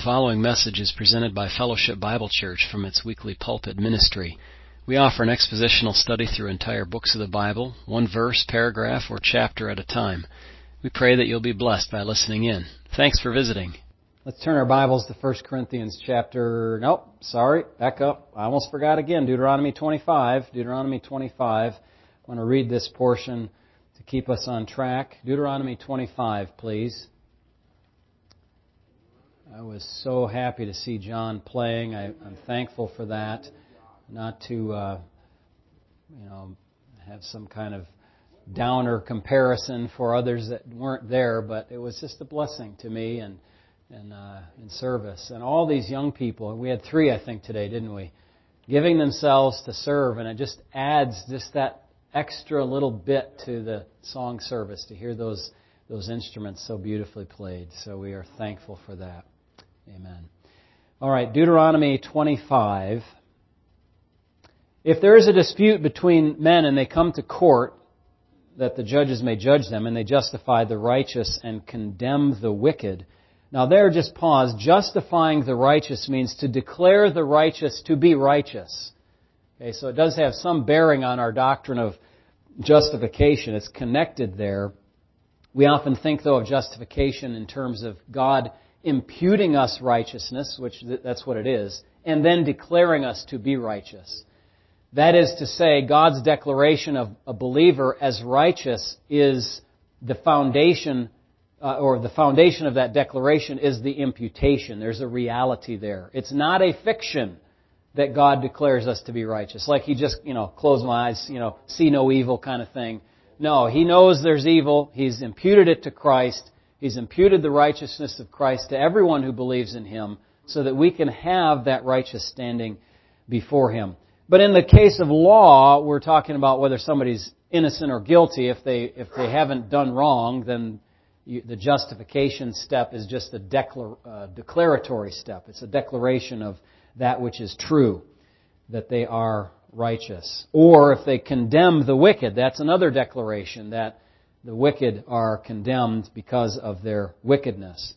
The following message is presented by Fellowship Bible Church from its weekly pulpit ministry. We offer an expositional study through entire books of the Bible, one verse, paragraph, or chapter at a time. We pray that you'll be blessed by listening in. Thanks for visiting. Let's turn our Bibles to 1 Corinthians chapter, nope, sorry, back up. I almost forgot again, Deuteronomy 25. Deuteronomy 25. I want to read this portion to keep us on track. Deuteronomy 25, please. I was so happy to see John playing. I, am thankful for that. Not to, uh, you know, have some kind of downer comparison for others that weren't there, but it was just a blessing to me and and uh, in service. And all these young people, we had three, I think, today, didn't we? Giving themselves to serve, and it just adds just that extra little bit to the song service to hear those those instruments so beautifully played. So we are thankful for that. Amen. All right, Deuteronomy 25. If there is a dispute between men and they come to court, that the judges may judge them, and they justify the righteous and condemn the wicked. Now there, just pause. Justifying the righteous means to declare the righteous to be righteous. Okay, so it does have some bearing on our doctrine of justification. It's connected there. We often think, though, of justification in terms of God imputing us righteousness, which that's what it is, and then declaring us to be righteous. That is to say, God's declaration of a believer as righteous is the foundation, uh, or the foundation of that declaration is the imputation. There's a reality there. It's not a fiction that God declares us to be righteous. Like He just, you know, close my eyes, you know, see no evil kind of thing. No, He knows there's evil. He's imputed it to Christ. He's imputed the righteousness of Christ to everyone who believes in Him so that we can have that righteous standing before Him. But in the case of law, we're talking about whether somebody's innocent or guilty. If they, if they haven't done wrong, then you, the justification step is just a declar, uh, declaratory step. It's a declaration of that which is true, that they are righteous. Or if they condemn the wicked, that's another declaration that the wicked are condemned because of their wickedness.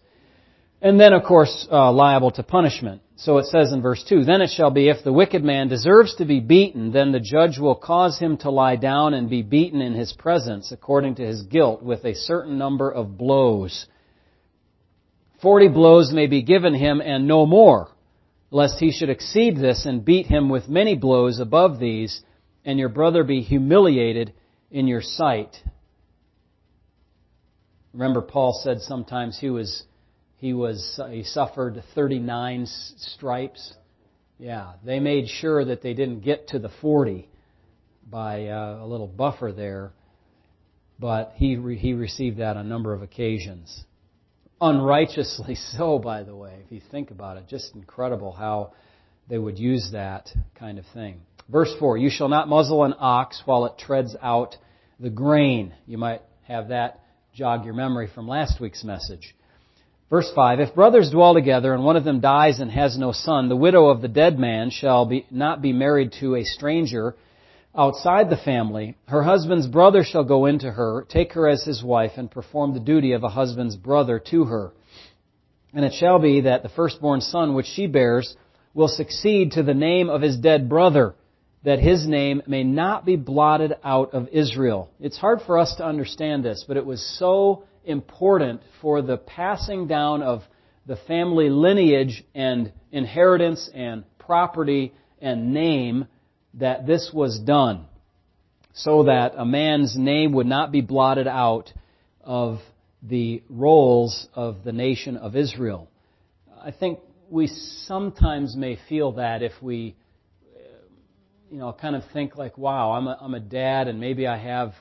And then, of course, uh, liable to punishment. So it says in verse 2, Then it shall be, if the wicked man deserves to be beaten, then the judge will cause him to lie down and be beaten in his presence, according to his guilt, with a certain number of blows. Forty blows may be given him, and no more, lest he should exceed this and beat him with many blows above these, and your brother be humiliated in your sight. Remember, Paul said sometimes he was he was he suffered 39 stripes. Yeah, they made sure that they didn't get to the 40 by uh, a little buffer there, but he re- he received that on a number of occasions, unrighteously so. By the way, if you think about it, just incredible how they would use that kind of thing. Verse 4, You shall not muzzle an ox while it treads out the grain. You might have that jog your memory from last week's message. Verse 5, If brothers dwell together and one of them dies and has no son, the widow of the dead man shall be, not be married to a stranger outside the family. Her husband's brother shall go into her, take her as his wife, and perform the duty of a husband's brother to her. And it shall be that the firstborn son which she bears will succeed to the name of his dead brother that his name may not be blotted out of Israel. It's hard for us to understand this, but it was so important for the passing down of the family lineage and inheritance and property and name that this was done so that a man's name would not be blotted out of the rolls of the nation of Israel. I think we sometimes may feel that if we you know, kind of think like, wow, I'm a, I'm a dad and maybe I have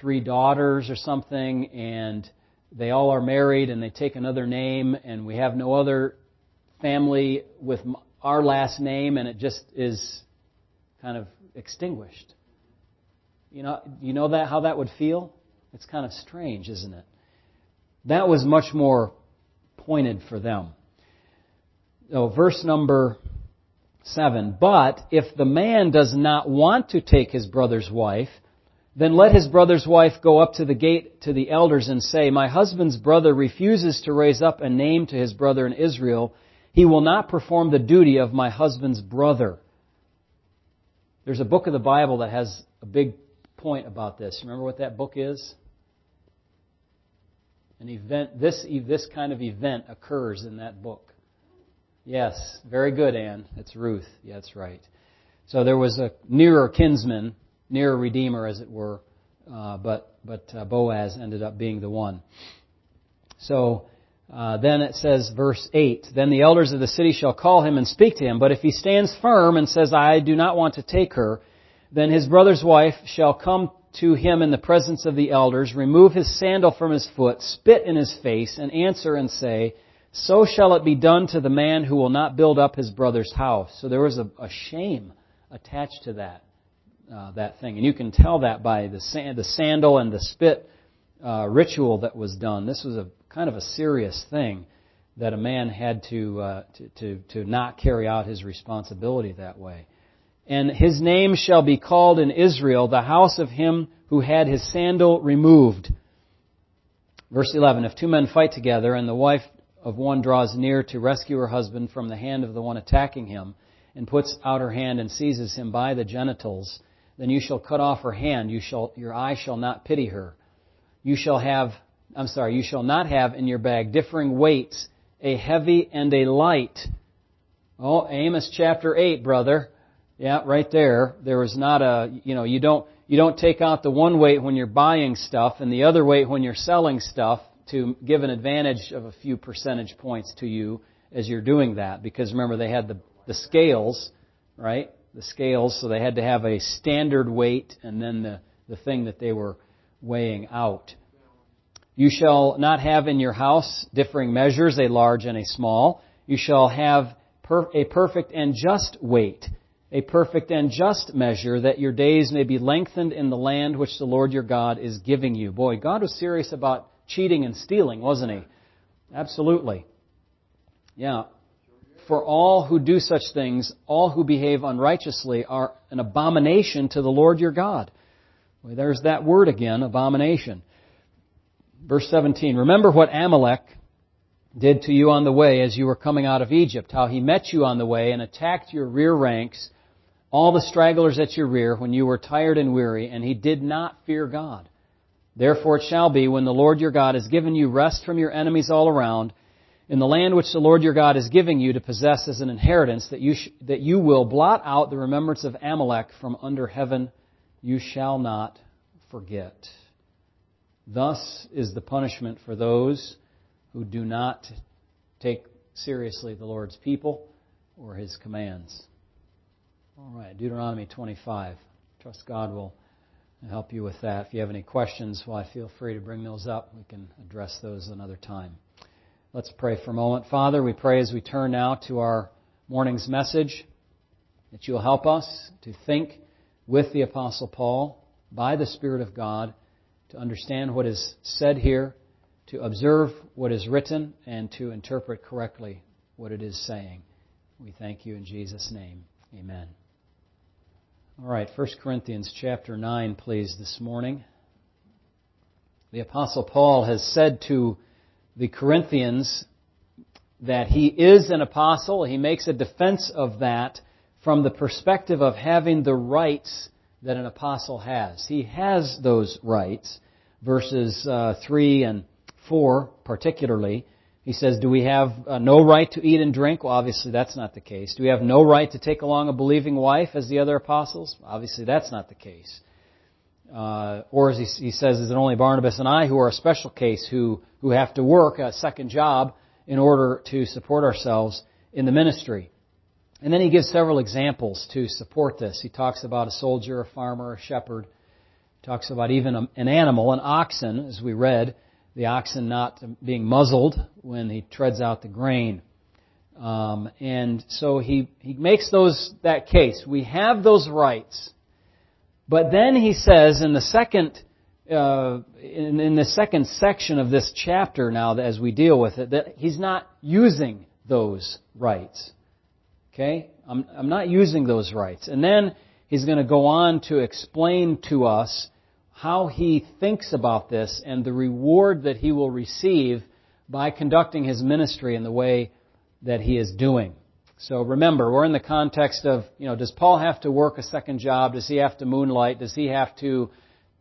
three daughters or something and they all are married and they take another name and we have no other family with our last name and it just is kind of extinguished. You know, you know that how that would feel? It's kind of strange, isn't it? That was much more pointed for them. So verse number 7. But if the man does not want to take his brother's wife, Then let his brother's wife go up to the gate to the elders and say, My husband's brother refuses to raise up a name to his brother in Israel. He will not perform the duty of my husband's brother. There's a book of the Bible that has a big point about this. Remember what that book is? An event, this, this kind of event occurs in that book. Yes, very good, Anne. It's Ruth. Yeah, that's right. So there was a nearer kinsman, nearer redeemer, as it were, uh, but but uh, Boaz ended up being the one. So uh, then it says, verse 8, Then the elders of the city shall call him and speak to him. But if he stands firm and says, I do not want to take her, then his brother's wife shall come to him in the presence of the elders, remove his sandal from his foot, spit in his face, and answer and say, So shall it be done to the man who will not build up his brother's house. So there was a, a shame attached to that, uh, that thing. And you can tell that by the, sand, the sandal and the spit uh, ritual that was done. This was a kind of a serious thing that a man had to, uh, to, to, to not carry out his responsibility that way. And his name shall be called in Israel the house of him who had his sandal removed. Verse 11, if two men fight together and the wife of one draws near to rescue her husband from the hand of the one attacking him and puts out her hand and seizes him by the genitals, then you shall cut off her hand. You shall, your eye shall not pity her. You shall have I'm sorry, you shall not have in your bag differing weights, a heavy and a light. Oh, Amos chapter 8, brother. Yeah, right there. There was not a, you know, you don't, you don't take out the one weight when you're buying stuff and the other weight when you're selling stuff to give an advantage of a few percentage points to you as you're doing that. Because remember, they had the, the scales, right? The scales, so they had to have a standard weight and then the, the thing that they were weighing out. You shall not have in your house differing measures, a large and a small. You shall have a perfect and just weight, a perfect and just measure, that your days may be lengthened in the land which the Lord your God is giving you. Boy, God was serious about cheating and stealing, wasn't he? Absolutely. Yeah. For all who do such things, all who behave unrighteously are an abomination to the Lord your God. Well, there's that word again, abomination. Verse 17, remember what Amalek did to you on the way as you were coming out of Egypt, how he met you on the way and attacked your rear ranks, all the stragglers at your rear when you were tired and weary, and he did not fear God. Therefore it shall be when the Lord your God has given you rest from your enemies all around, in the land which the Lord your God is giving you to possess as an inheritance, that you, sh- that you will blot out the remembrance of Amalek from under heaven. You shall not forget. Thus is the punishment for those who do not take seriously the Lord's people or his commands. All right, Deuteronomy 25. Trust God will help you with that. If you have any questions, why feel free to bring those up. We can address those another time. Let's pray for a moment. Father, we pray as we turn now to our morning's message that you'll help us to think with the Apostle Paul by the Spirit of God to understand what is said here, to observe what is written, and to interpret correctly what it is saying. We thank you in Jesus' name. Amen. All right, 1 Corinthians chapter 9, please, this morning. The Apostle Paul has said to the Corinthians that he is an apostle. He makes a defense of that from the perspective of having the rights that an apostle has. He has those rights. Verses uh, 3 and 4, particularly, he says, Do we have uh, no right to eat and drink? Well, obviously that's not the case. Do we have no right to take along a believing wife as the other apostles? Obviously that's not the case. Uh, or as he, he, says, is it only Barnabas and I who are a special case who, who have to work a second job in order to support ourselves in the ministry? And then he gives several examples to support this. He talks about a soldier, a farmer, a shepherd. He talks about even an animal, an oxen, as we read, the oxen not being muzzled when he treads out the grain. Um, and so he, he makes those that case. We have those rights. But then he says in the second uh, in, in the second section of this chapter now as we deal with it that he's not using those rights. Okay? I'm, I'm not using those rights. And then he's going to go on to explain to us how he thinks about this and the reward that he will receive by conducting his ministry in the way that he is doing. So remember, we're in the context of, you know, does Paul have to work a second job? Does he have to moonlight? Does he have to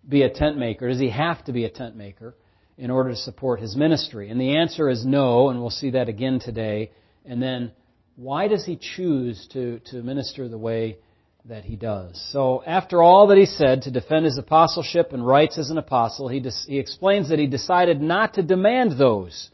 be a tent maker? Does he have to be a tent maker in order to support his ministry? And the answer is no, and we'll see that again today. And then, why does he choose to, to minister the way that he does? So, after all that he said to defend his apostleship and rights as an apostle, he, dis, he explains that he decided not to demand those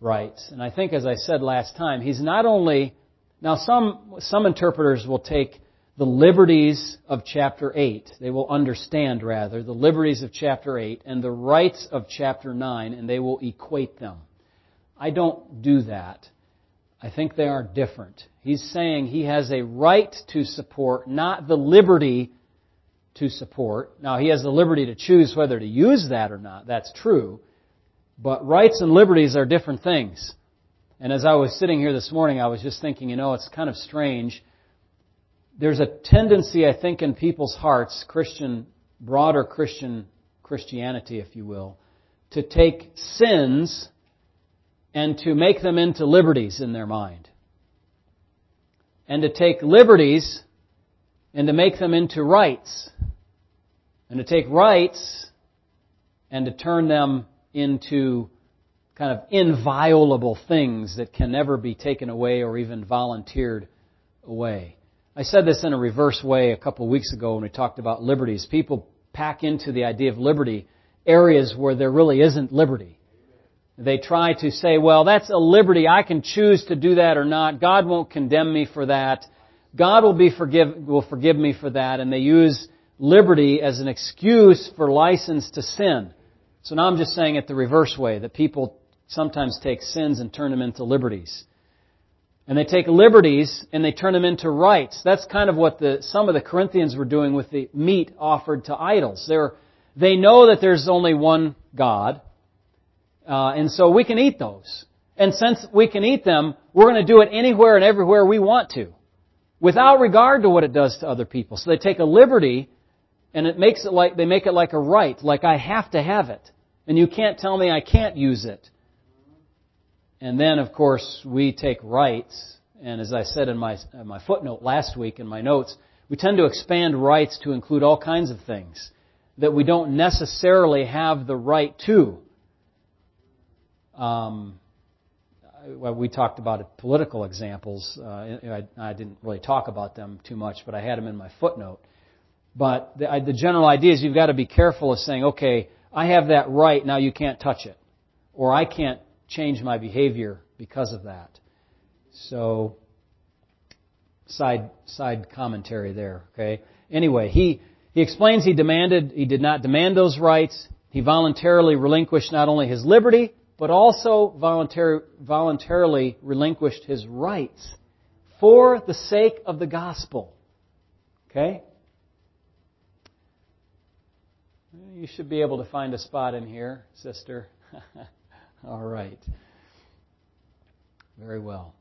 rights. And I think, as I said last time, he's not only now some some interpreters will take the liberties of chapter 8. They will understand, rather, the liberties of chapter 8 and the rights of chapter 9, and they will equate them. I don't do that. I think they are different. He's saying he has a right to support, not the liberty to support. Now, he has the liberty to choose whether to use that or not. That's true. But rights and liberties are different things. And as I was sitting here this morning, I was just thinking, you know, it's kind of strange. There's a tendency, I think, in people's hearts, Christian, broader Christian Christianity, if you will, to take sins and to make them into liberties in their mind. And to take liberties and to make them into rights. And to take rights and to turn them into kind of inviolable things that can never be taken away or even volunteered away. I said this in a reverse way a couple of weeks ago when we talked about liberties. People pack into the idea of liberty areas where there really isn't liberty. They try to say, well, that's a liberty. I can choose to do that or not. God won't condemn me for that. God will be forgive, will forgive me for that. And they use liberty as an excuse for license to sin. So now I'm just saying it the reverse way, that people sometimes take sins and turn them into liberties. And they take liberties and they turn them into rights. That's kind of what the, some of the Corinthians were doing with the meat offered to idols. They're, they know that there's only one God, uh, and so we can eat those. And since we can eat them, we're going to do it anywhere and everywhere we want to, without regard to what it does to other people. So they take a liberty, and it makes it like they make it like a right, like I have to have it, and you can't tell me I can't use it. And then, of course, we take rights, and as I said in my, in my footnote last week in my notes, we tend to expand rights to include all kinds of things that we don't necessarily have the right to. Um, well, we talked about political examples. Uh, I, I, didn't really talk about them too much, but I had them in my footnote. But the, I, the general idea is you've got to be careful of saying, okay, I have that right, now you can't touch it. Or I can't change my behavior because of that. So, side side commentary there. Okay. Anyway, he he explains he demanded he did not demand those rights. He voluntarily relinquished not only his liberty but also voluntar- voluntarily relinquished his rights for the sake of the gospel. Okay. You should be able to find a spot in here, sister. All right. Very well.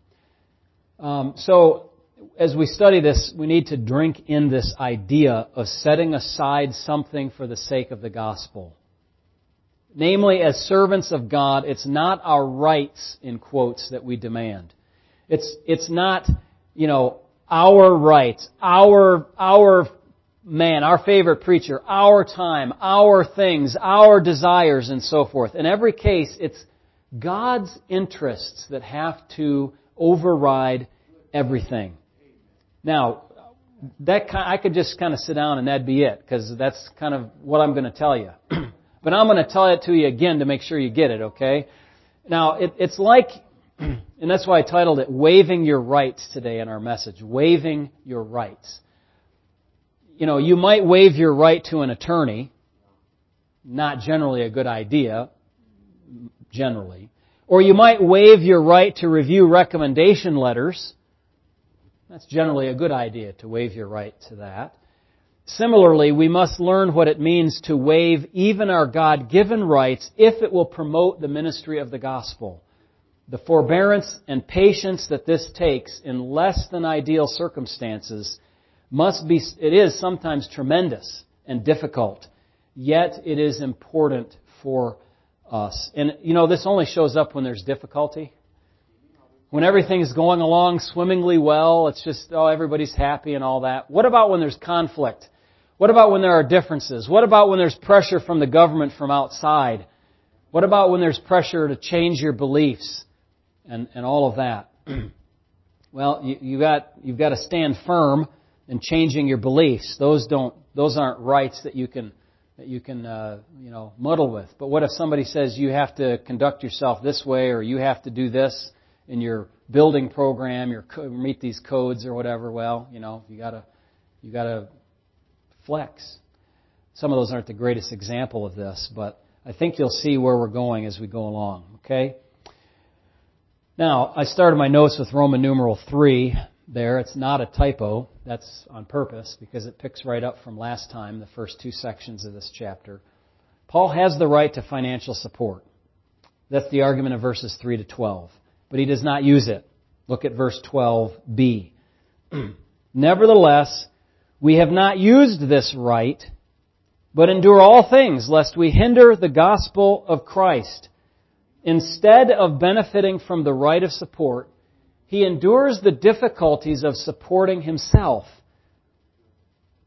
Um, so, as we study this, we need to drink in this idea of setting aside something for the sake of the gospel. Namely, as servants of God, it's not our rights, in quotes, that we demand. It's, it's not, you know, our rights, our, our man, our favorite preacher, our time, our things, our desires, and so forth. In every case, it's God's interests that have to override everything. Now, that kind, I could just kind of sit down and that'd be it, because that's kind of what I'm going to tell you. but I'm going to tell it to you again to make sure you get it, okay? Now, it, it's like, and that's why I titled it Waiving Your Rights today in our message. Waiving Your Rights you know, you might waive your right to an attorney. Not generally a good idea, generally. Or you might waive your right to review recommendation letters. That's generally a good idea to waive your right to that. Similarly, we must learn what it means to waive even our God-given rights if it will promote the ministry of the gospel. The forbearance and patience that this takes in less than ideal circumstances must be, it is sometimes tremendous and difficult. yet it is important for us. And you know, this only shows up when there's difficulty. When everything's going along swimmingly well, it's just, oh, everybody's happy and all that. What about when there's conflict? What about when there are differences? What about when there's pressure from the government from outside? What about when there's pressure to change your beliefs and, and all of that? well, you, you got, you've got to stand firm in changing your beliefs. Those don't, those aren't rights that you can, that you can, uh, you know, muddle with. But what if somebody says you have to conduct yourself this way or you have to do this? in your building program, your meet these codes or whatever, well, you know, you gotta you gotta flex. Some of those aren't the greatest example of this, but I think you'll see where we're going as we go along. Okay. Now, I started my notes with Roman numeral three. There, it's not a typo. That's on purpose because it picks right up from last time, the first two sections of this chapter. Paul has the right to financial support. That's the argument of verses 3 to 12 but he does not use it. Look at verse 12b. Nevertheless, we have not used this right, but endure all things, lest we hinder the gospel of Christ. Instead of benefiting from the right of support, he endures the difficulties of supporting himself.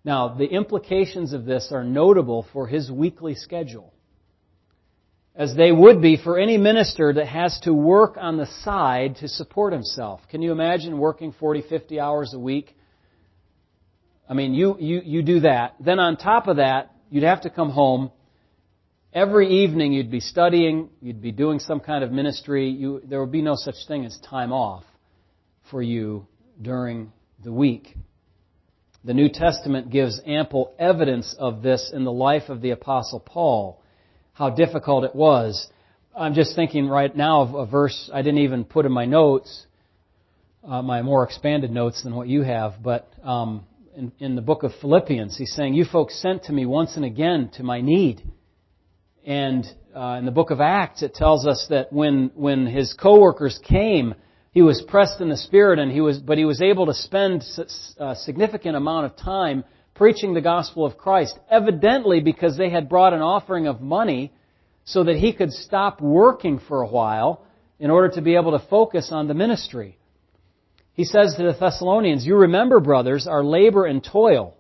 Now, the implications of this are notable for his weekly schedule as they would be for any minister that has to work on the side to support himself. Can you imagine working 40, 50 hours a week? I mean, you, you, you do that. Then on top of that, you'd have to come home. Every evening you'd be studying, you'd be doing some kind of ministry. You, there would be no such thing as time off for you during the week. The New Testament gives ample evidence of this in the life of the Apostle Paul how difficult it was. I'm just thinking right now of a verse I didn't even put in my notes, uh, my more expanded notes than what you have, but um, in, in the book of Philippians, he's saying, You folks sent to me once and again to my need. And uh, in the book of Acts, it tells us that when, when his coworkers came, he was pressed in the spirit, and he was, but he was able to spend a significant amount of time preaching the gospel of Christ, evidently because they had brought an offering of money so that he could stop working for a while in order to be able to focus on the ministry. He says to the Thessalonians, You remember, brothers, our labor and toil.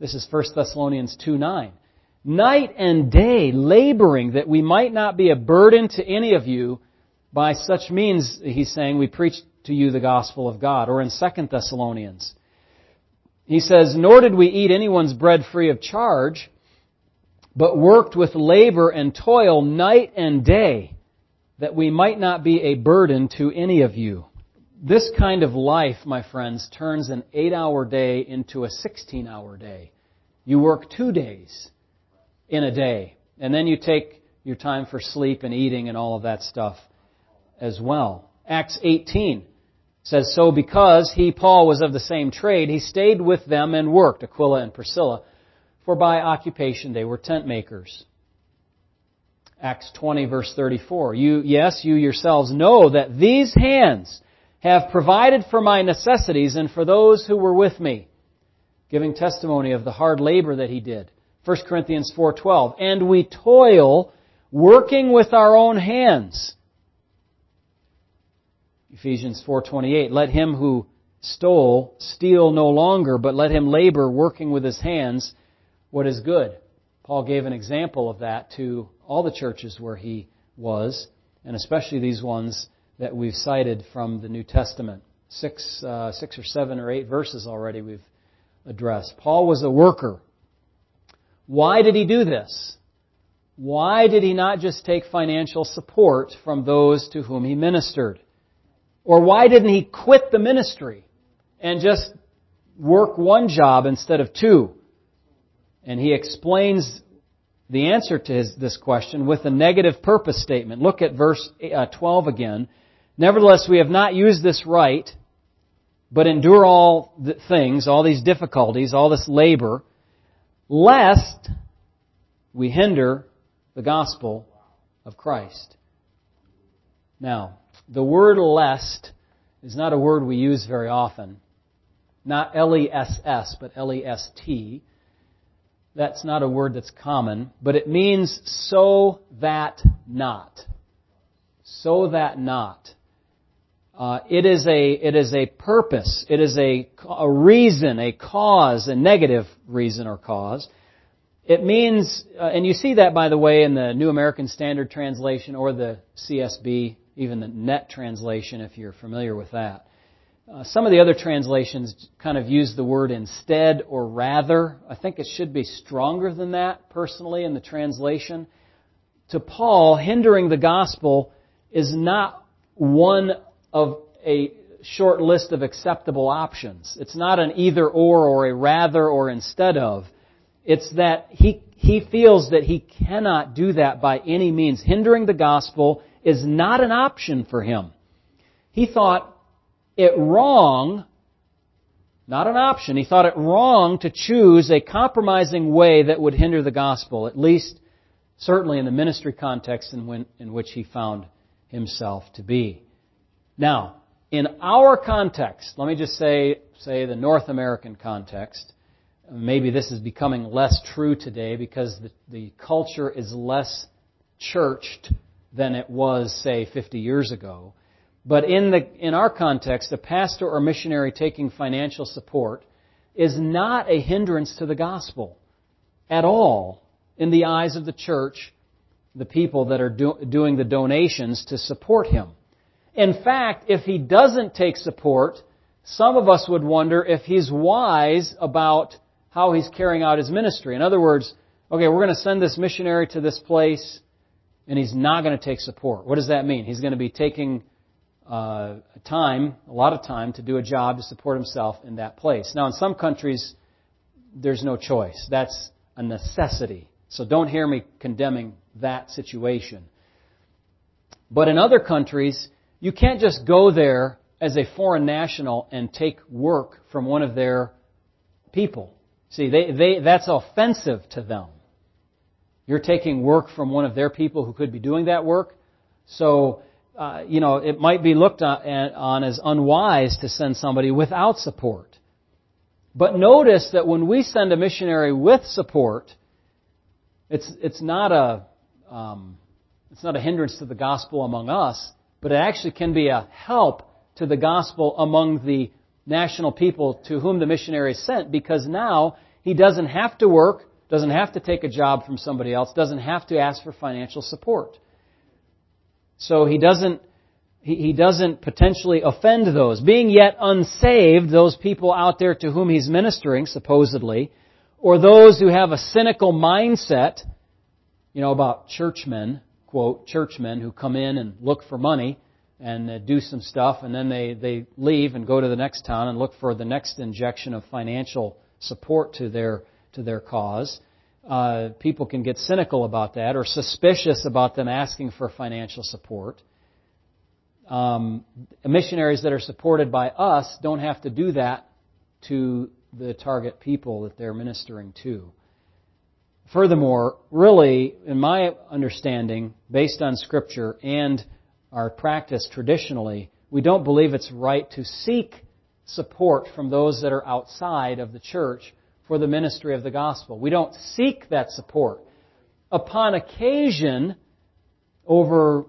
This is 1 Thessalonians 2 9. Night and day laboring that we might not be a burden to any of you. By such means, he's saying, we preach to you the gospel of God. Or in 2 Thessalonians, he says, Nor did we eat anyone's bread free of charge, but worked with labor and toil night and day, that we might not be a burden to any of you. This kind of life, my friends, turns an eight hour day into a 16 hour day. You work two days in a day, and then you take your time for sleep and eating and all of that stuff as well. Acts 18 says, So because he, Paul, was of the same trade, he stayed with them and worked, Aquila and Priscilla, for by occupation they were tent makers. Acts 20 verse 34. You, yes, you yourselves know that these hands have provided for my necessities and for those who were with me, giving testimony of the hard labor that he did. 1 Corinthians 4:12. And we toil working with our own hands Ephesians 4:28 Let him who stole steal no longer but let him labor working with his hands what is good. Paul gave an example of that to all the churches where he was and especially these ones that we've cited from the New Testament. Six, uh, six or seven or eight verses already we've addressed. Paul was a worker. Why did he do this? Why did he not just take financial support from those to whom he ministered? Or why didn't he quit the ministry and just work one job instead of two? And he explains the answer to his, this question with a negative purpose statement. Look at verse uh, 12 again. Nevertheless, we have not used this right, but endure all things, all these difficulties, all this labor, lest we hinder the gospel of Christ. Now, the word lest is not a word we use very often. Not L-E-S-S, but L-E-S-T. that's not a word that's common, but it means so that not. So that not. Uh, it is a it is a purpose. It is a a reason, a cause, a negative reason or cause. It means, uh, and you see that by the way in the New American Standard Translation or the CSB, even the Net translation, if you're familiar with that. Uh, some of the other translations kind of use the word instead or rather. I think it should be stronger than that, personally, in the translation. To Paul, hindering the gospel is not one of a short list of acceptable options. It's not an either or or a rather or instead of. It's that he, he feels that he cannot do that by any means. Hindering the gospel is not an option for him. He thought it wrong, not an option, he thought it wrong to choose a compromising way that would hinder the gospel, at least certainly in the ministry context in, when, in which he found himself to be. Now, in our context, let me just say, say the North American context, maybe this is becoming less true today because the, the culture is less churched than it was, say, 50 years ago. But in the, in our context, a pastor or missionary taking financial support is not a hindrance to the gospel at all in the eyes of the church, the people that are do, doing the donations to support him. In fact, if he doesn't take support, some of us would wonder if he's wise about how he's carrying out his ministry. In other words, okay, we're going to send this missionary to this place, and he's not going to take support. What does that mean? He's going to be taking uh, time, a lot of time, to do a job to support himself in that place. Now, in some countries, there's no choice. That's a necessity. So don't hear me condemning that situation. But in other countries, you can't just go there as a foreign national and take work from one of their people. See, they, they, that's offensive to them. You're taking work from one of their people who could be doing that work. So, uh, you know, it might be looked on, on as unwise to send somebody without support. But notice that when we send a missionary with support, it's, it's not a, um, it's not a hindrance to the gospel among us but it actually can be a help to the gospel among the national people to whom the missionary is sent because now he doesn't have to work, doesn't have to take a job from somebody else, doesn't have to ask for financial support. So he doesn't he, doesn't potentially offend those. Being yet unsaved, those people out there to whom he's ministering, supposedly, or those who have a cynical mindset, you know, about churchmen, quote, churchmen who come in and look for money and uh, do some stuff, and then they, they leave and go to the next town and look for the next injection of financial support to their, to their cause. Uh, people can get cynical about that or suspicious about them asking for financial support. Um, missionaries that are supported by us don't have to do that to the target people that they're ministering to. Furthermore, really, in my understanding, based on Scripture and our practice traditionally, we don't believe it's right to seek support from those that are outside of the church for the ministry of the gospel. We don't seek that support. Upon occasion, over a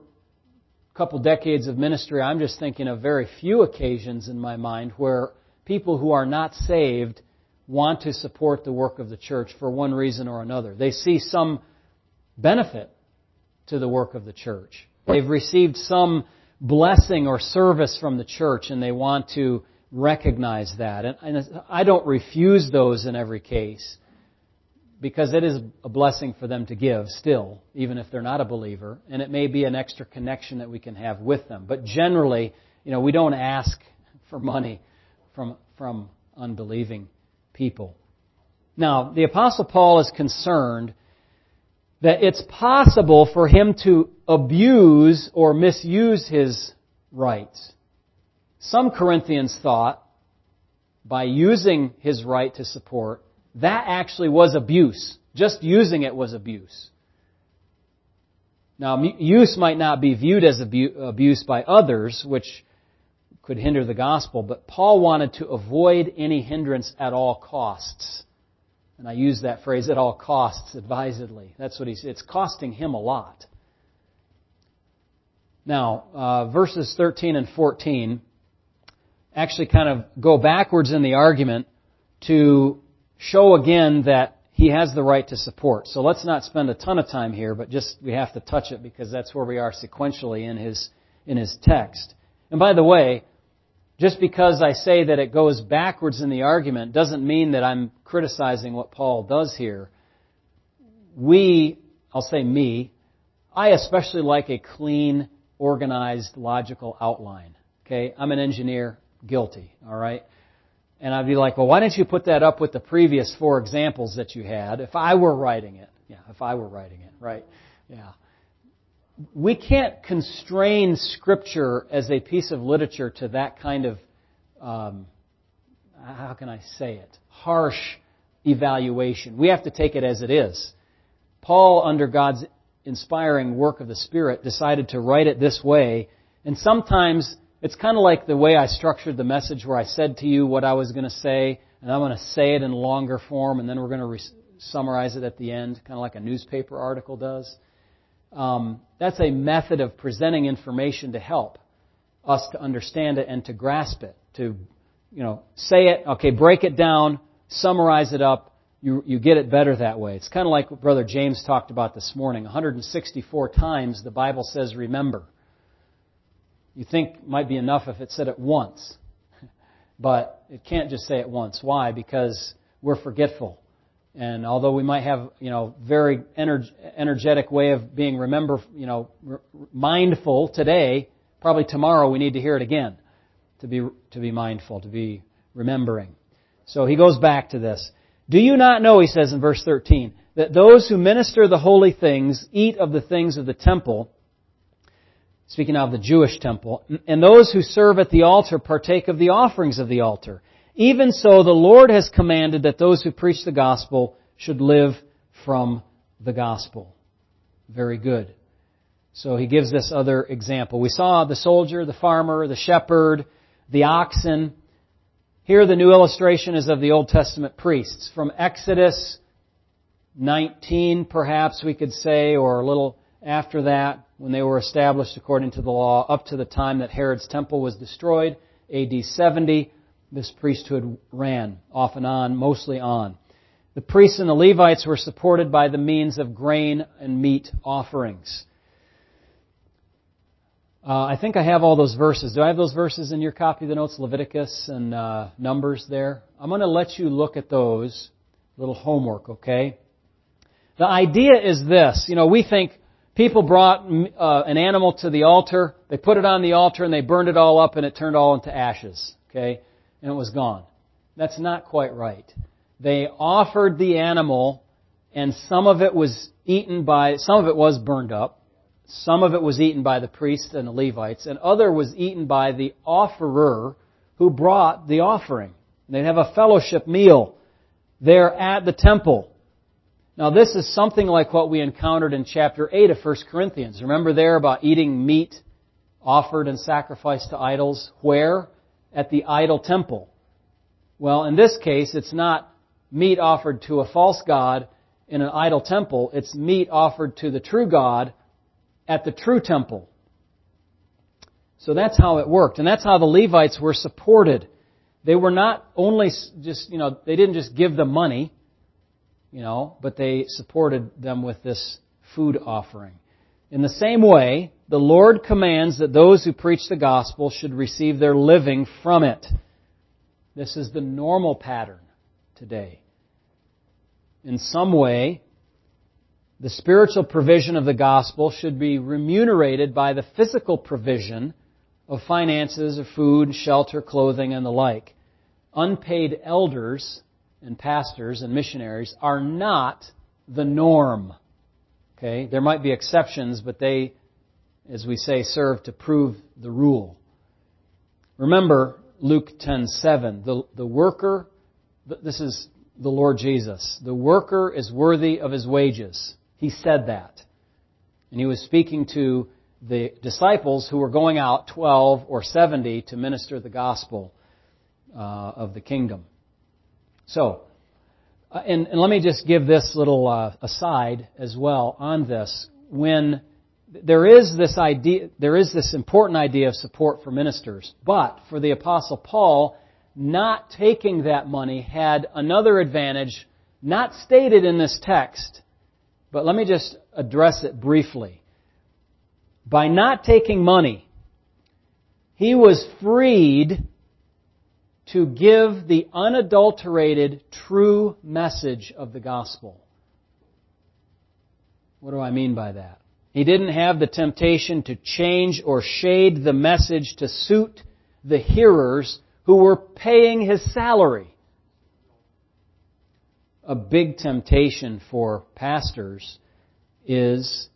couple decades of ministry, I'm just thinking of very few occasions in my mind where people who are not saved want to support the work of the church for one reason or another. They see some benefit to the work of the church. They've received some blessing or service from the church and they want to recognize that. And, I don't refuse those in every case because it is a blessing for them to give still, even if they're not a believer. And it may be an extra connection that we can have with them. But generally, you know, we don't ask for money from, from unbelieving people. Now, the Apostle Paul is concerned that it's possible for him to abuse or misuse his rights. Some Corinthians thought by using his right to support, that actually was abuse. Just using it was abuse. Now, use might not be viewed as abuse by others, which could hinder the gospel, but Paul wanted to avoid any hindrance at all costs. And I use that phrase at all costs advisedly. That's what he's, it's costing him a lot. Now, uh, verses 13 and 14 actually kind of go backwards in the argument to show again that he has the right to support. So let's not spend a ton of time here, but just we have to touch it because that's where we are sequentially in his in his text. And by the way, just because I say that it goes backwards in the argument doesn't mean that I'm criticizing what Paul does here. We, I'll say me, I especially like a clean, organized, logical outline. Okay? I'm an engineer, guilty, alright? And I'd be like, well, why didn't you put that up with the previous four examples that you had if I were writing it? Yeah, if I were writing it, right? Yeah we can't constrain Scripture as a piece of literature to that kind of, um, how can I say it, harsh evaluation. We have to take it as it is. Paul, under God's inspiring work of the Spirit, decided to write it this way, and sometimes it's kind of like the way I structured the message where I said to you what I was going to say, and I'm going to say it in longer form, and then we're going to re- summarize it at the end, kind of like a newspaper article does. Um, that's a method of presenting information to help us to understand it and to grasp it. To, you know, say it, okay, break it down, summarize it up. You, you get it better that way. It's kind of like what Brother James talked about this morning. 164 times the Bible says remember. You think might be enough if it said it once. But it can't just say it once. Why? Because we're forgetful. And although we might have, you know, very energetic way of being remember, you know, mindful today, probably tomorrow we need to hear it again to be to be mindful, to be remembering. So he goes back to this. Do you not know, he says in verse 13, that those who minister the holy things eat of the things of the temple, speaking of the Jewish temple, and those who serve at the altar partake of the offerings of the altar. Even so, the Lord has commanded that those who preach the gospel should live from the gospel. Very good. So he gives this other example. We saw the soldier, the farmer, the shepherd, the oxen. Here the new illustration is of the Old Testament priests. From Exodus 19, perhaps we could say, or a little after that, when they were established according to the law, up to the time that Herod's temple was destroyed, AD 70 this priesthood ran, off and on, mostly on. The priests and the Levites were supported by the means of grain and meat offerings. Uh, I think I have all those verses. Do I have those verses in your copy of the notes, Leviticus and uh, Numbers there? I'm going to let you look at those. Little homework, okay? The idea is this. You know, we think people brought uh, an animal to the altar, they put it on the altar, and they burned it all up, and it turned all into ashes. Okay? And it was gone. That's not quite right. They offered the animal, and some of it was eaten by, some of it was burned up, some of it was eaten by the priests and the Levites, and other was eaten by the offerer who brought the offering. They'd have a fellowship meal there at the temple. Now this is something like what we encountered in chapter 8 of 1 Corinthians. Remember there about eating meat offered and sacrificed to idols? Where? At the idol temple. Well, in this case, it's not meat offered to a false god in an idol temple. It's meat offered to the true God at the true temple. So that's how it worked. And that's how the Levites were supported. They were not only just, you know, they didn't just give them money, you know, but they supported them with this food offering. In the same way, the Lord commands that those who preach the gospel should receive their living from it. This is the normal pattern today. In some way, the spiritual provision of the gospel should be remunerated by the physical provision of finances, of food, shelter, clothing, and the like. Unpaid elders and pastors and missionaries are not the norm. Okay? There might be exceptions, but they as we say, serve to prove the rule. Remember Luke 10:7. The, the worker, this is the Lord Jesus. The worker is worthy of his wages. He said that. And he was speaking to the disciples who were going out, 12 or 70, to minister the gospel uh, of the kingdom. So, Uh, and, and, let me just give this little uh, aside as well on this. When there is this idea, there is this important idea of support for ministers, but for the apostle Paul, not taking that money had another advantage, not stated in this text, but let me just address it briefly. By not taking money, he was freed to give the unadulterated, true message of the gospel. What do I mean by that? He didn't have the temptation to change or shade the message to suit the hearers who were paying his salary. A big temptation for pastors is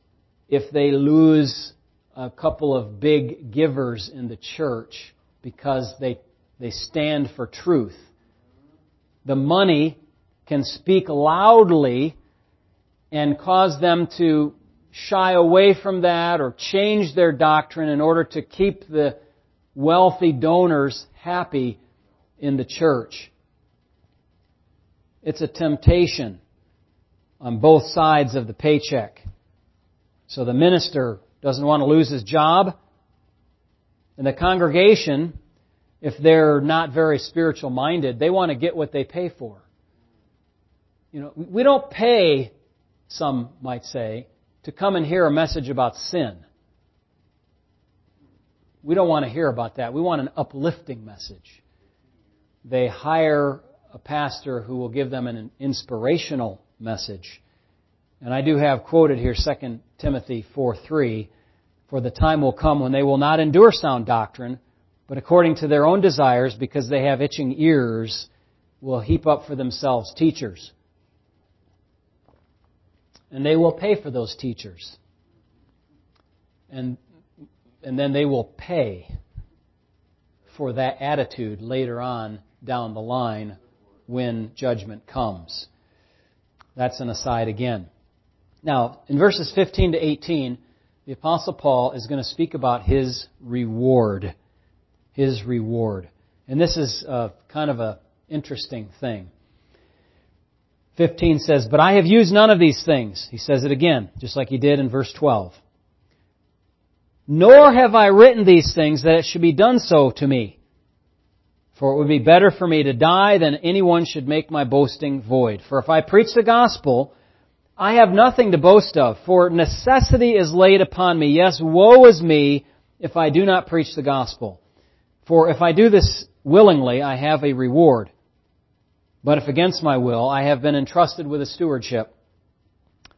if they lose a couple of big givers in the church because they they stand for truth. The money can speak loudly and cause them to shy away from that or change their doctrine in order to keep the wealthy donors happy in the church. It's a temptation on both sides of the paycheck. So the minister doesn't want to lose his job, and the congregation if they're not very spiritual minded, they want to get what they pay for. You know, we don't pay, some might say, to come and hear a message about sin. We don't want to hear about that. We want an uplifting message. They hire a pastor who will give them an inspirational message. And I do have quoted here 2 Timothy 4:3, for the time will come when they will not endure sound doctrine, but according to their own desires, because they have itching ears, will heap up for themselves teachers. And they will pay for those teachers. And, and then they will pay for that attitude later on down the line when judgment comes. That's an aside again. Now, in verses 15 to 18, the Apostle Paul is going to speak about his reward his reward. And this is uh, kind of an interesting thing. 15 says, But I have used none of these things. He says it again, just like he did in verse 12. Nor have I written these things that it should be done so to me. For it would be better for me to die than anyone should make my boasting void. For if I preach the gospel, I have nothing to boast of, for necessity is laid upon me. Yes, woe is me if I do not preach the gospel. For if I do this willingly, I have a reward. But if against my will, I have been entrusted with a stewardship.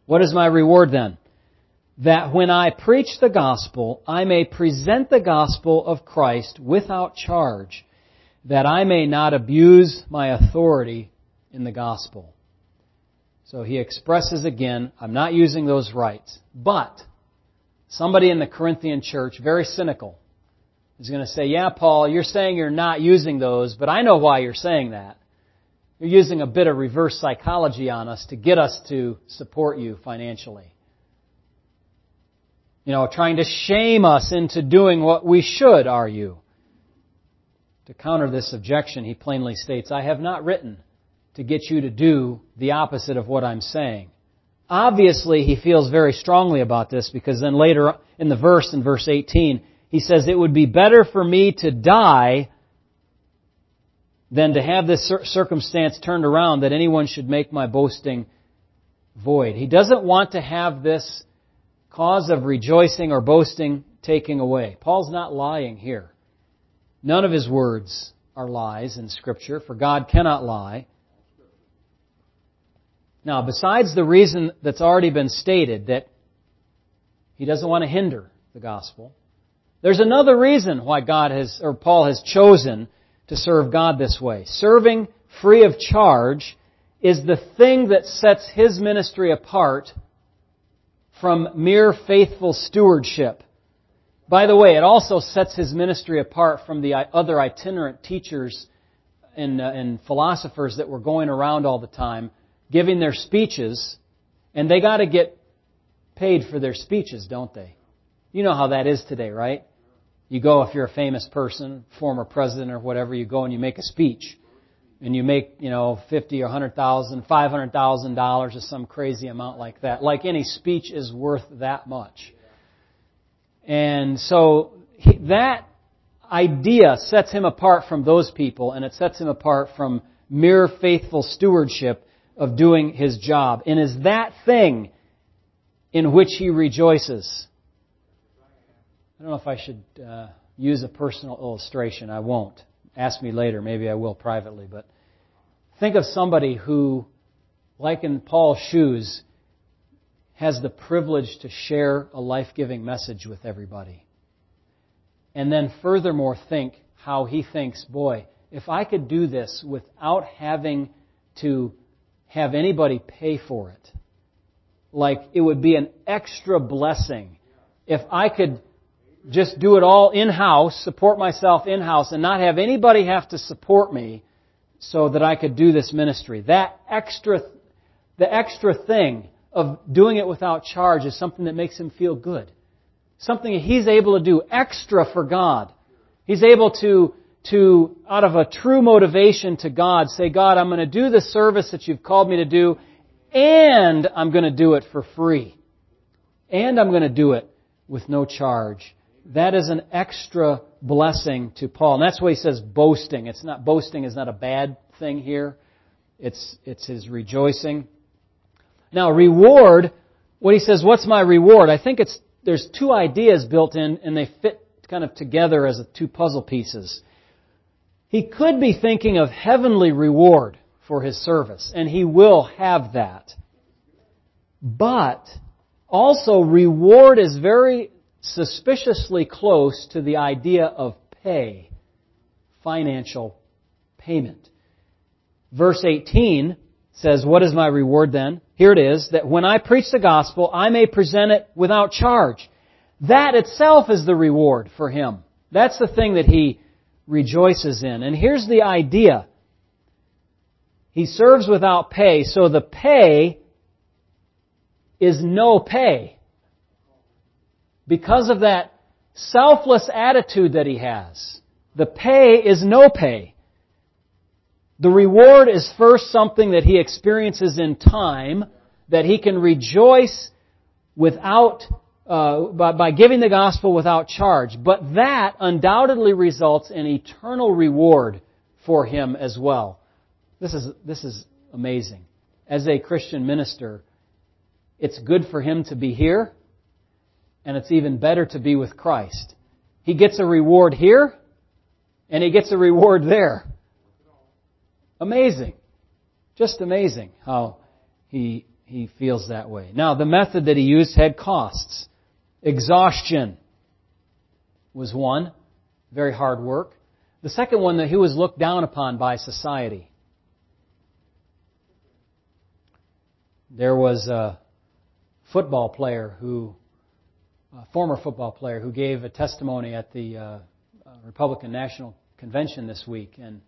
What is my reward then? That when I preach the gospel, I may present the gospel of Christ without charge, that I may not abuse my authority in the gospel. So he expresses again, I'm not using those rights. But somebody in the Corinthian church, very cynical, is going to say, Yeah, Paul, you're saying you're not using those, but I know why you're saying that. You're using a bit of reverse psychology on us to get us to support you financially. You know, trying to shame us into doing what we should, are you? To counter this objection, he plainly states, I have not written to get you to do the opposite of what I'm saying. Obviously, he feels very strongly about this because then later in the verse, in verse 18, he says, It would be better for me to die than to have this circumstance turned around that anyone should make my boasting void. He doesn't want to have this cause of rejoicing or boasting taken away. Paul's not lying here. None of his words are lies in Scripture, for God cannot lie. Now, besides the reason that's already been stated that he doesn't want to hinder the gospel, there's another reason why God has, or Paul has chosen to serve God this way. Serving free of charge is the thing that sets his ministry apart from mere faithful stewardship. By the way, it also sets his ministry apart from the other itinerant teachers and, uh, and philosophers that were going around all the time giving their speeches, and they got to get paid for their speeches, don't they? You know how that is today, right? You go, if you're a famous person, former president or whatever, you go and you make a speech. and you make, you know, fifty or hundred thousand, five hundred thousand dollars or some crazy amount like that. Like any speech is worth that much. And so he, that idea sets him apart from those people, and it sets him apart from mere faithful stewardship of doing his job, and is that thing in which he rejoices. I don't know if I should uh, use a personal illustration. I won't. Ask me later. Maybe I will privately. But think of somebody who, like in Paul's shoes, has the privilege to share a life giving message with everybody. And then, furthermore, think how he thinks, boy, if I could do this without having to have anybody pay for it, like it would be an extra blessing if I could just do it all in house, support myself in house, and not have anybody have to support me so that I could do this ministry. That extra, the extra thing of doing it without charge is something that makes him feel good. Something he's able to do extra for God. He's able to, to, out of a true motivation to God, say, God, I'm going to do the service that you've called me to do, and I'm going to do it for free. And I'm going to do it with no charge that is an extra blessing to Paul. And that's why he says boasting. It's not boasting is not a bad thing here. It's it's his rejoicing. Now reward, what he says, what's my reward? I think it's there's two ideas built in and they fit kind of together as two puzzle pieces. He could be thinking of heavenly reward for his service, and he will have that. But also reward is very suspiciously close to the idea of pay, financial payment. Verse 18 says, What is my reward then? Here it is, that when I preach the gospel, I may present it without charge. That itself is the reward for him. That's the thing that he rejoices in. And here's the idea. He serves without pay, so the pay is no pay because of that selfless attitude that he has. The pay is no pay. The reward is first something that he experiences in time, that he can rejoice without, uh, by, by giving the gospel without charge. But that undoubtedly results in eternal reward for him as well. This is, this is amazing. As a Christian minister, it's good for him to be here and it's even better to be with Christ. He gets a reward here, and he gets a reward there. Amazing. Just amazing how he, he feels that way. Now, the method that he used had costs. Exhaustion was one. Very hard work. The second one that he was looked down upon by society. There was a football player who a former football player who gave a testimony at the uh, uh, Republican National Convention this week, and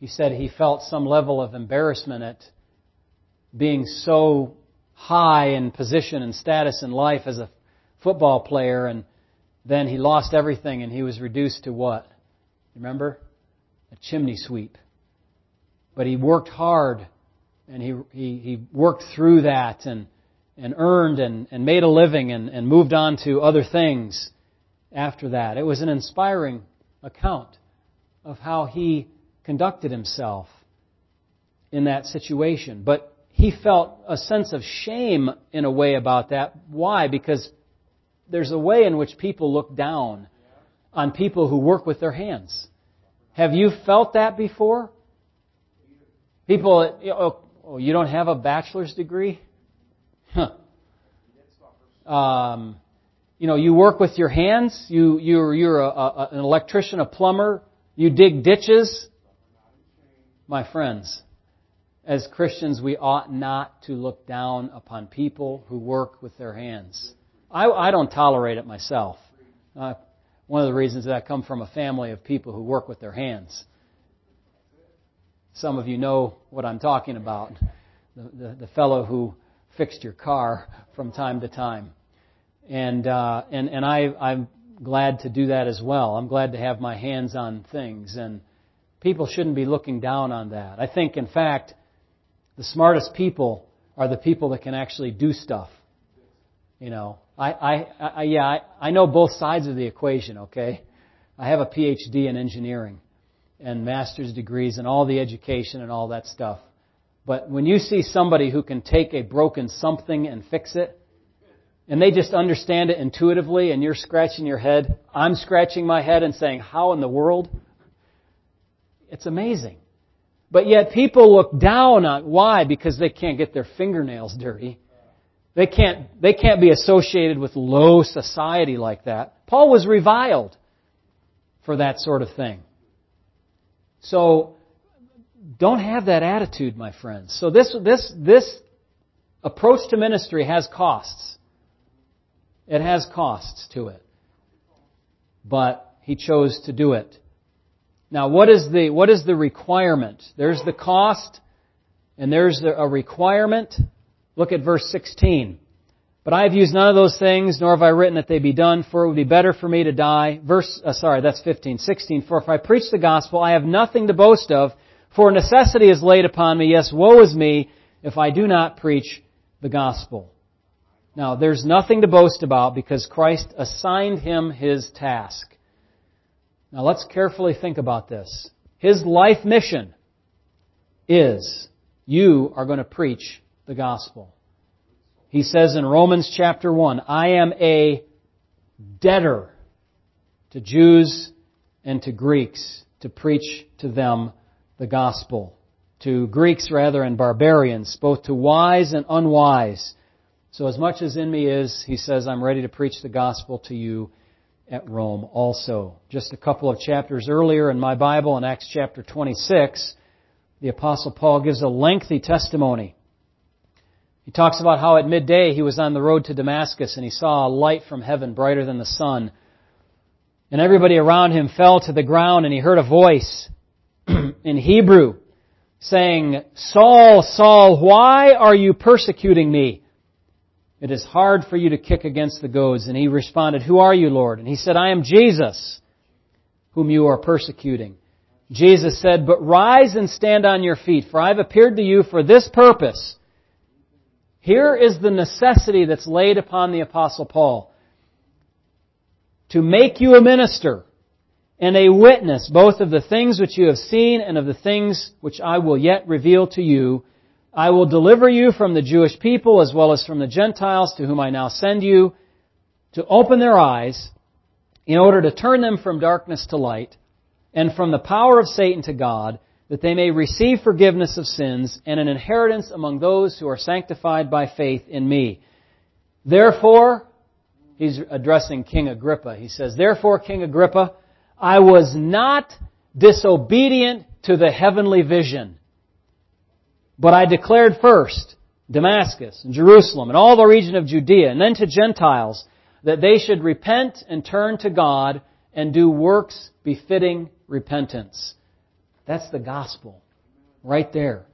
he said he felt some level of embarrassment at being so high in position and status in life as a football player, and then he lost everything and he was reduced to what? Remember? A chimney sweep. But he worked hard and he, he, he worked through that and and earned and, and made a living and, and moved on to other things after that. It was an inspiring account of how he conducted himself in that situation. But he felt a sense of shame in a way about that. Why? Because there's a way in which people look down on people who work with their hands. Have you felt that before? People, oh, you don't have a bachelor's degree? Huh. Um, you know, you work with your hands. You you're you're a, a, an electrician, a plumber. You dig ditches. My friends, as Christians, we ought not to look down upon people who work with their hands. I, I don't tolerate it myself. Uh, one of the reasons that I come from a family of people who work with their hands. Some of you know what I'm talking about. The, the, the fellow who fixed your car from time to time. And, uh, and, and I, I'm glad to do that as well. I'm glad to have my hands on things. And, people shouldn't be looking down on that. I think, in fact, the smartest people are the people that can actually do stuff. You know, I, I, I yeah, I, I know both sides of the equation, okay? I have a PhD in engineering and master's degrees and all the education and all that stuff. But when you see somebody who can take a broken something and fix it, and they just understand it intuitively, and you're scratching your head, I'm scratching my head and saying, How in the world? It's amazing. But yet people look down on why? Because they can't get their fingernails dirty. They can't, they can't be associated with low society like that. Paul was reviled for that sort of thing. So, don't have that attitude, my friends. So this, this, this approach to ministry has costs. It has costs to it. But he chose to do it. Now, what is the, what is the requirement? There's the cost, and there's a requirement. Look at verse 16. But I have used none of those things, nor have I written that they be done, for it would be better for me to die. Verse, uh, sorry, that's 15. 16. For if I preach the gospel, I have nothing to boast of, for necessity is laid upon me. Yes, woe is me if I do not preach the gospel. Now, there's nothing to boast about because Christ assigned him his task. Now let's carefully think about this. His life mission is you are going to preach the gospel. He says in Romans chapter 1, I am a debtor to Jews and to Greeks to preach to them the gospel. To Greeks rather and barbarians, both to wise and unwise. So as much as in me is, he says, I'm ready to preach the gospel to you at Rome also. Just a couple of chapters earlier in my Bible, in Acts chapter 26, the Apostle Paul gives a lengthy testimony. He talks about how at midday he was on the road to Damascus and he saw a light from heaven brighter than the sun. And everybody around him fell to the ground and he heard a voice in Hebrew saying, Saul, Saul, why are you persecuting me? It is hard for you to kick against the goads. And he responded, Who are you, Lord? And he said, I am Jesus, whom you are persecuting. Jesus said, But rise and stand on your feet, for I have appeared to you for this purpose. Here is the necessity that's laid upon the Apostle Paul. To make you a minister and a witness both of the things which you have seen and of the things which I will yet reveal to you I will deliver you from the Jewish people as well as from the Gentiles to whom I now send you to open their eyes in order to turn them from darkness to light and from the power of Satan to God that they may receive forgiveness of sins and an inheritance among those who are sanctified by faith in me. Therefore, he's addressing King Agrippa. He says, Therefore, King Agrippa, I was not disobedient to the heavenly vision but I declared first Damascus and Jerusalem and all the region of Judea and then to Gentiles that they should repent and turn to God and do works befitting repentance. That's the gospel. Right there.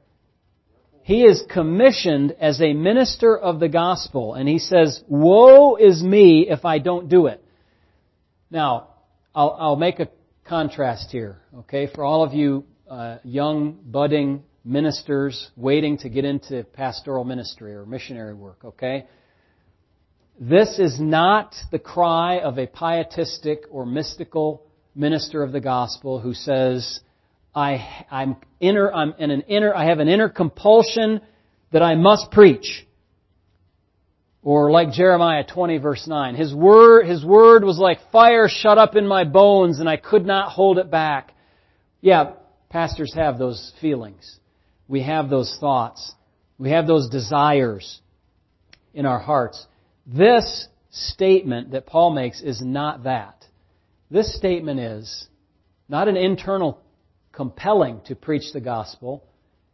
He is commissioned as a minister of the gospel and he says, woe is me if I don't do it. Now, I'll, I'll make a contrast here, okay, for all of you uh, young, budding ministers waiting to get into pastoral ministry or missionary work, okay? This is not the cry of a pietistic or mystical minister of the gospel who says, I, I'm inner, I'm in an inner, I have an inner compulsion that I must preach. Or like Jeremiah 20 verse 9, his word, his word was like fire shut up in my bones and I could not hold it back. Yeah, pastors have those feelings we have those thoughts. We have those desires in our hearts. This statement that Paul makes is not that. This statement is not an internal compelling to preach the gospel.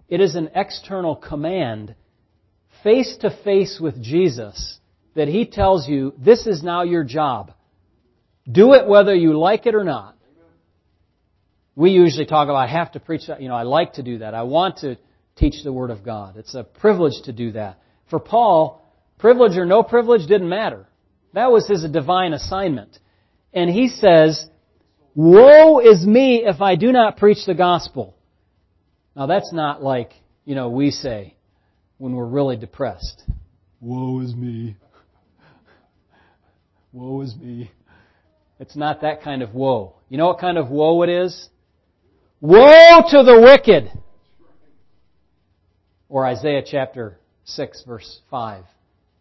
It is an external command face to face with Jesus that he tells you this is now your job. Do it whether you like it or not. We usually talk about I have to preach that. You know, I like to do that. I want to teach the Word of God. It's a privilege to do that. For Paul, privilege or no privilege didn't matter. That was his divine assignment. And he says, Woe is me if I do not preach the gospel. Now that's not like, you know, we say when we're really depressed. Woe is me. Woe is me. It's not that kind of woe. You know what kind of woe it is? Woe to the wicked! Or Isaiah chapter 6 verse 5.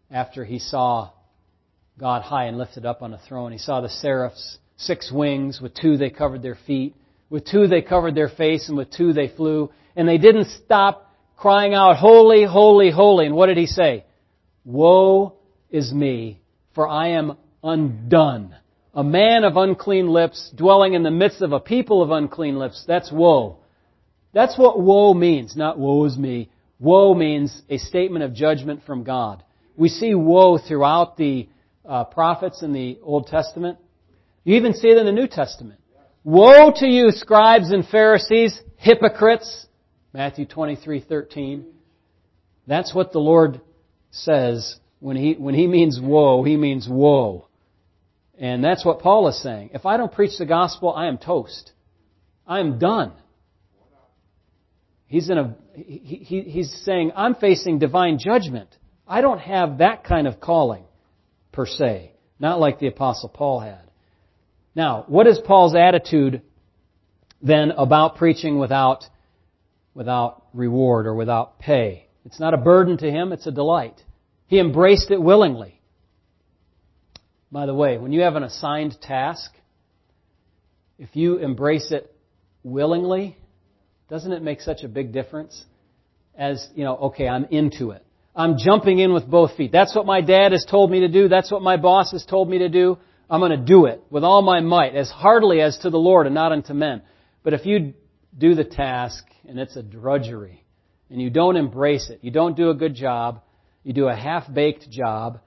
After he saw God high and lifted up on a throne, he saw the seraphs, six wings, with two they covered their feet, with two they covered their face, and with two they flew, and they didn't stop crying out, Holy, holy, holy. And what did he say? Woe is me, for I am undone. A man of unclean lips, dwelling in the midst of a people of unclean lips. That's woe. That's what woe means, not woe is me. Woe means a statement of judgment from God. We see woe throughout the uh, prophets in the Old Testament. You even see it in the New Testament. Woe to you, scribes and Pharisees, hypocrites. Matthew 23:13. That's what the Lord says when he when he means woe, he means woe. And that's what Paul is saying. If I don't preach the gospel, I am toast. I am done. He's in a he, he, he's saying I'm facing divine judgment. I don't have that kind of calling per se, not like the apostle Paul had. Now, what is Paul's attitude then about preaching without without reward or without pay? It's not a burden to him, it's a delight. He embraced it willingly. By the way, when you have an assigned task, if you embrace it willingly, doesn't it make such a big difference? As, you know, okay, I'm into it. I'm jumping in with both feet. That's what my dad has told me to do. That's what my boss has told me to do. I'm going to do it with all my might, as heartily as to the Lord and not unto men. But if you do the task and it's a drudgery and you don't embrace it, you don't do a good job, you do a half-baked job,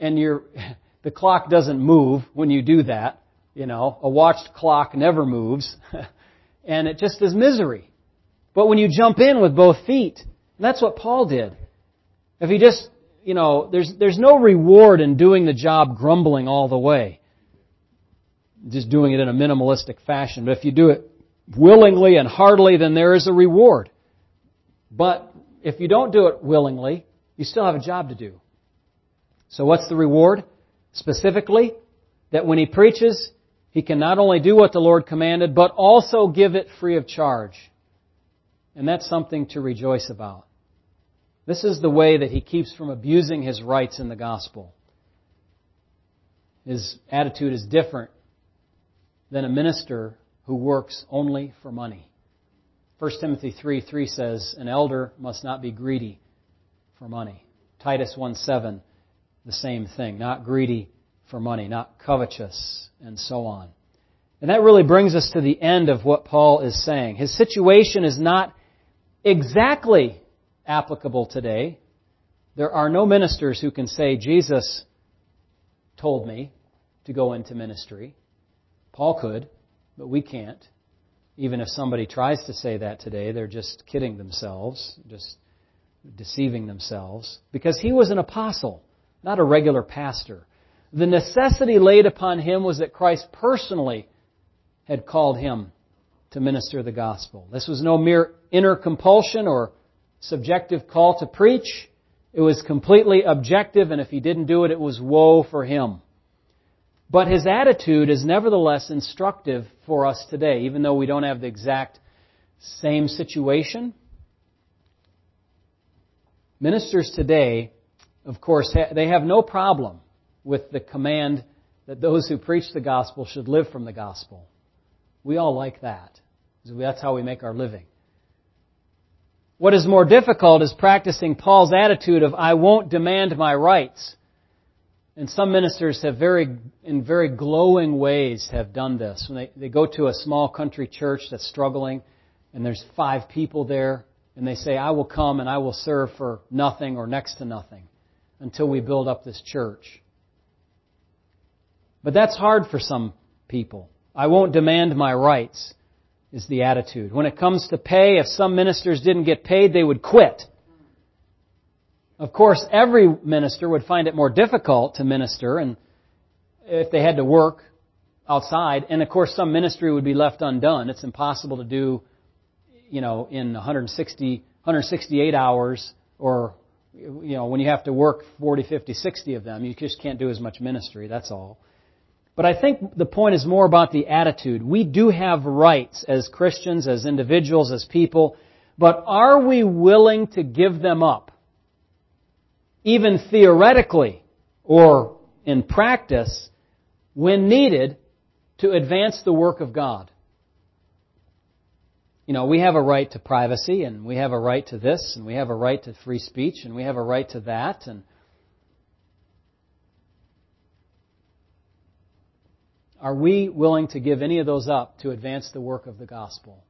and you're, the clock doesn't move when you do that. You know, a watched clock never moves. and it just is misery. But when you jump in with both feet, that's what Paul did. If he just, you know, there's, there's no reward in doing the job grumbling all the way. Just doing it in a minimalistic fashion. But if you do it willingly and heartily, then there is a reward. But if you don't do it willingly, you still have a job to do. So what's the reward? Specifically, that when he preaches, he can not only do what the Lord commanded, but also give it free of charge. And that's something to rejoice about. This is the way that he keeps from abusing his rights in the gospel. His attitude is different than a minister who works only for money. 1 Timothy 3 3 says, An elder must not be greedy for money. Titus 1 7, the same thing. Not greedy for money, not covetous, and so on. And that really brings us to the end of what Paul is saying. His situation is not exactly applicable today. There are no ministers who can say, Jesus told me to go into ministry. Paul could, but we can't. Even if somebody tries to say that today, they're just kidding themselves, just deceiving themselves. Because he was an apostle, not a regular pastor. The necessity laid upon him was that Christ personally had called him to minister the gospel. This was no mere inner compulsion or subjective call to preach. It was completely objective, and if he didn't do it, it was woe for him. But his attitude is nevertheless instructive for us today, even though we don't have the exact same situation. Ministers today, of course, they have no problem with the command that those who preach the gospel should live from the gospel. We all like that. That's how we make our living. What is more difficult is practicing Paul's attitude of, I won't demand my rights. And some ministers have very, in very glowing ways have done this. When they, they go to a small country church that's struggling and there's five people there and they say, I will come and I will serve for nothing or next to nothing until we build up this church. But that's hard for some people. I won't demand my rights is the attitude. When it comes to pay, if some ministers didn't get paid, they would quit. Of course, every minister would find it more difficult to minister and if they had to work outside, and of course some ministry would be left undone. It's impossible to do, you know, in 160, 168 hours or, you know, when you have to work 40, 50, 60 of them, you just can't do as much ministry, that's all. But I think the point is more about the attitude. We do have rights as Christians, as individuals, as people, but are we willing to give them up? Even theoretically or in practice when needed to advance the work of God. You know, we have a right to privacy and we have a right to this and we have a right to free speech and we have a right to that and Are we willing to give any of those up to advance the work of the gospel?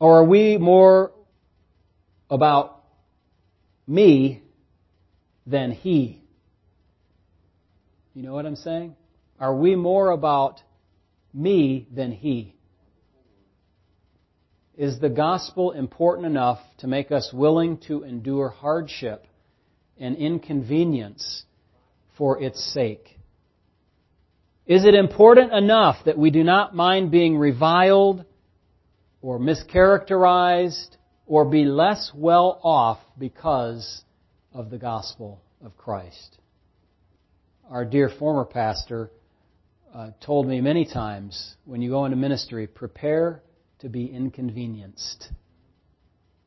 Or are we more about me than he? You know what I'm saying? Are we more about me than he? Is the gospel important enough to make us willing to endure hardship and inconvenience for its sake? Is it important enough that we do not mind being reviled or mischaracterized or be less well off because of the gospel of Christ? Our dear former pastor uh, told me many times when you go into ministry, prepare to be inconvenienced.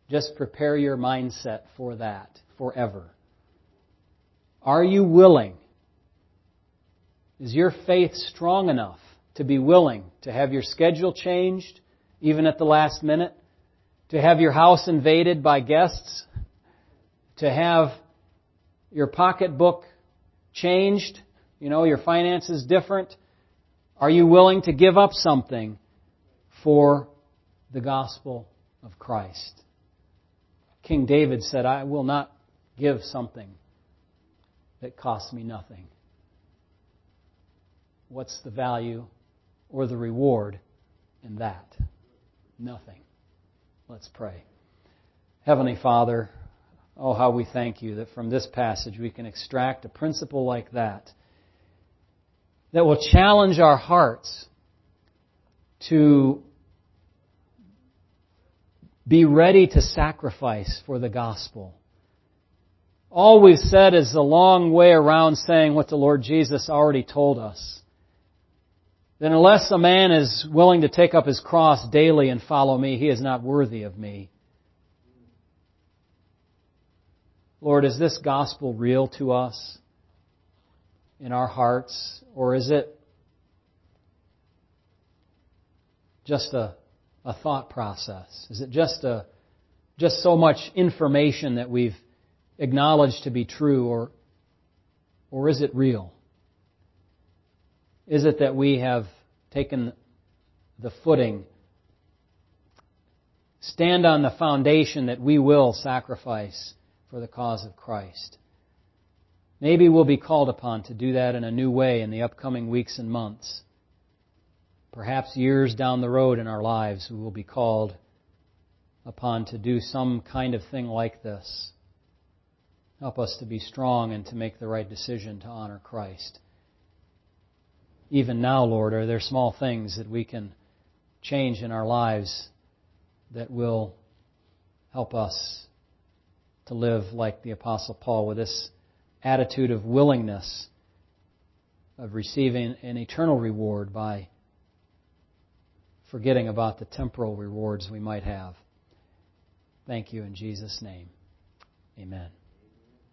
Just prepare your mindset for that forever. Are you willing is your faith strong enough to be willing to have your schedule changed, even at the last minute? To have your house invaded by guests? To have your pocketbook changed? You know, your finances different? Are you willing to give up something for the gospel of Christ? King David said, I will not give something that costs me nothing what's the value or the reward in that? Nothing. Let's pray. Heavenly Father, oh, how we thank you that from this passage we can extract a principle like that that will challenge our hearts to be ready to sacrifice for the gospel. All we've said is a long way around saying what the Lord Jesus already told us then unless a man is willing to take up his cross daily and follow me, he is not worthy of me. Lord, is this gospel real to us in our hearts, or is it just a, a thought process? Is it just a just so much information that we've acknowledged to be true, or or is it real? is it that we have taken the footing, stand on the foundation that we will sacrifice for the cause of Christ? Maybe we'll be called upon to do that in a new way in the upcoming weeks and months. Perhaps years down the road in our lives, we will be called upon to do some kind of thing like this. Help us to be strong and to make the right decision to honor Christ even now, Lord, are there small things that we can change in our lives that will help us to live like the Apostle Paul with this attitude of willingness of receiving an eternal reward by forgetting about the temporal rewards we might have. Thank you in Jesus' name. Amen.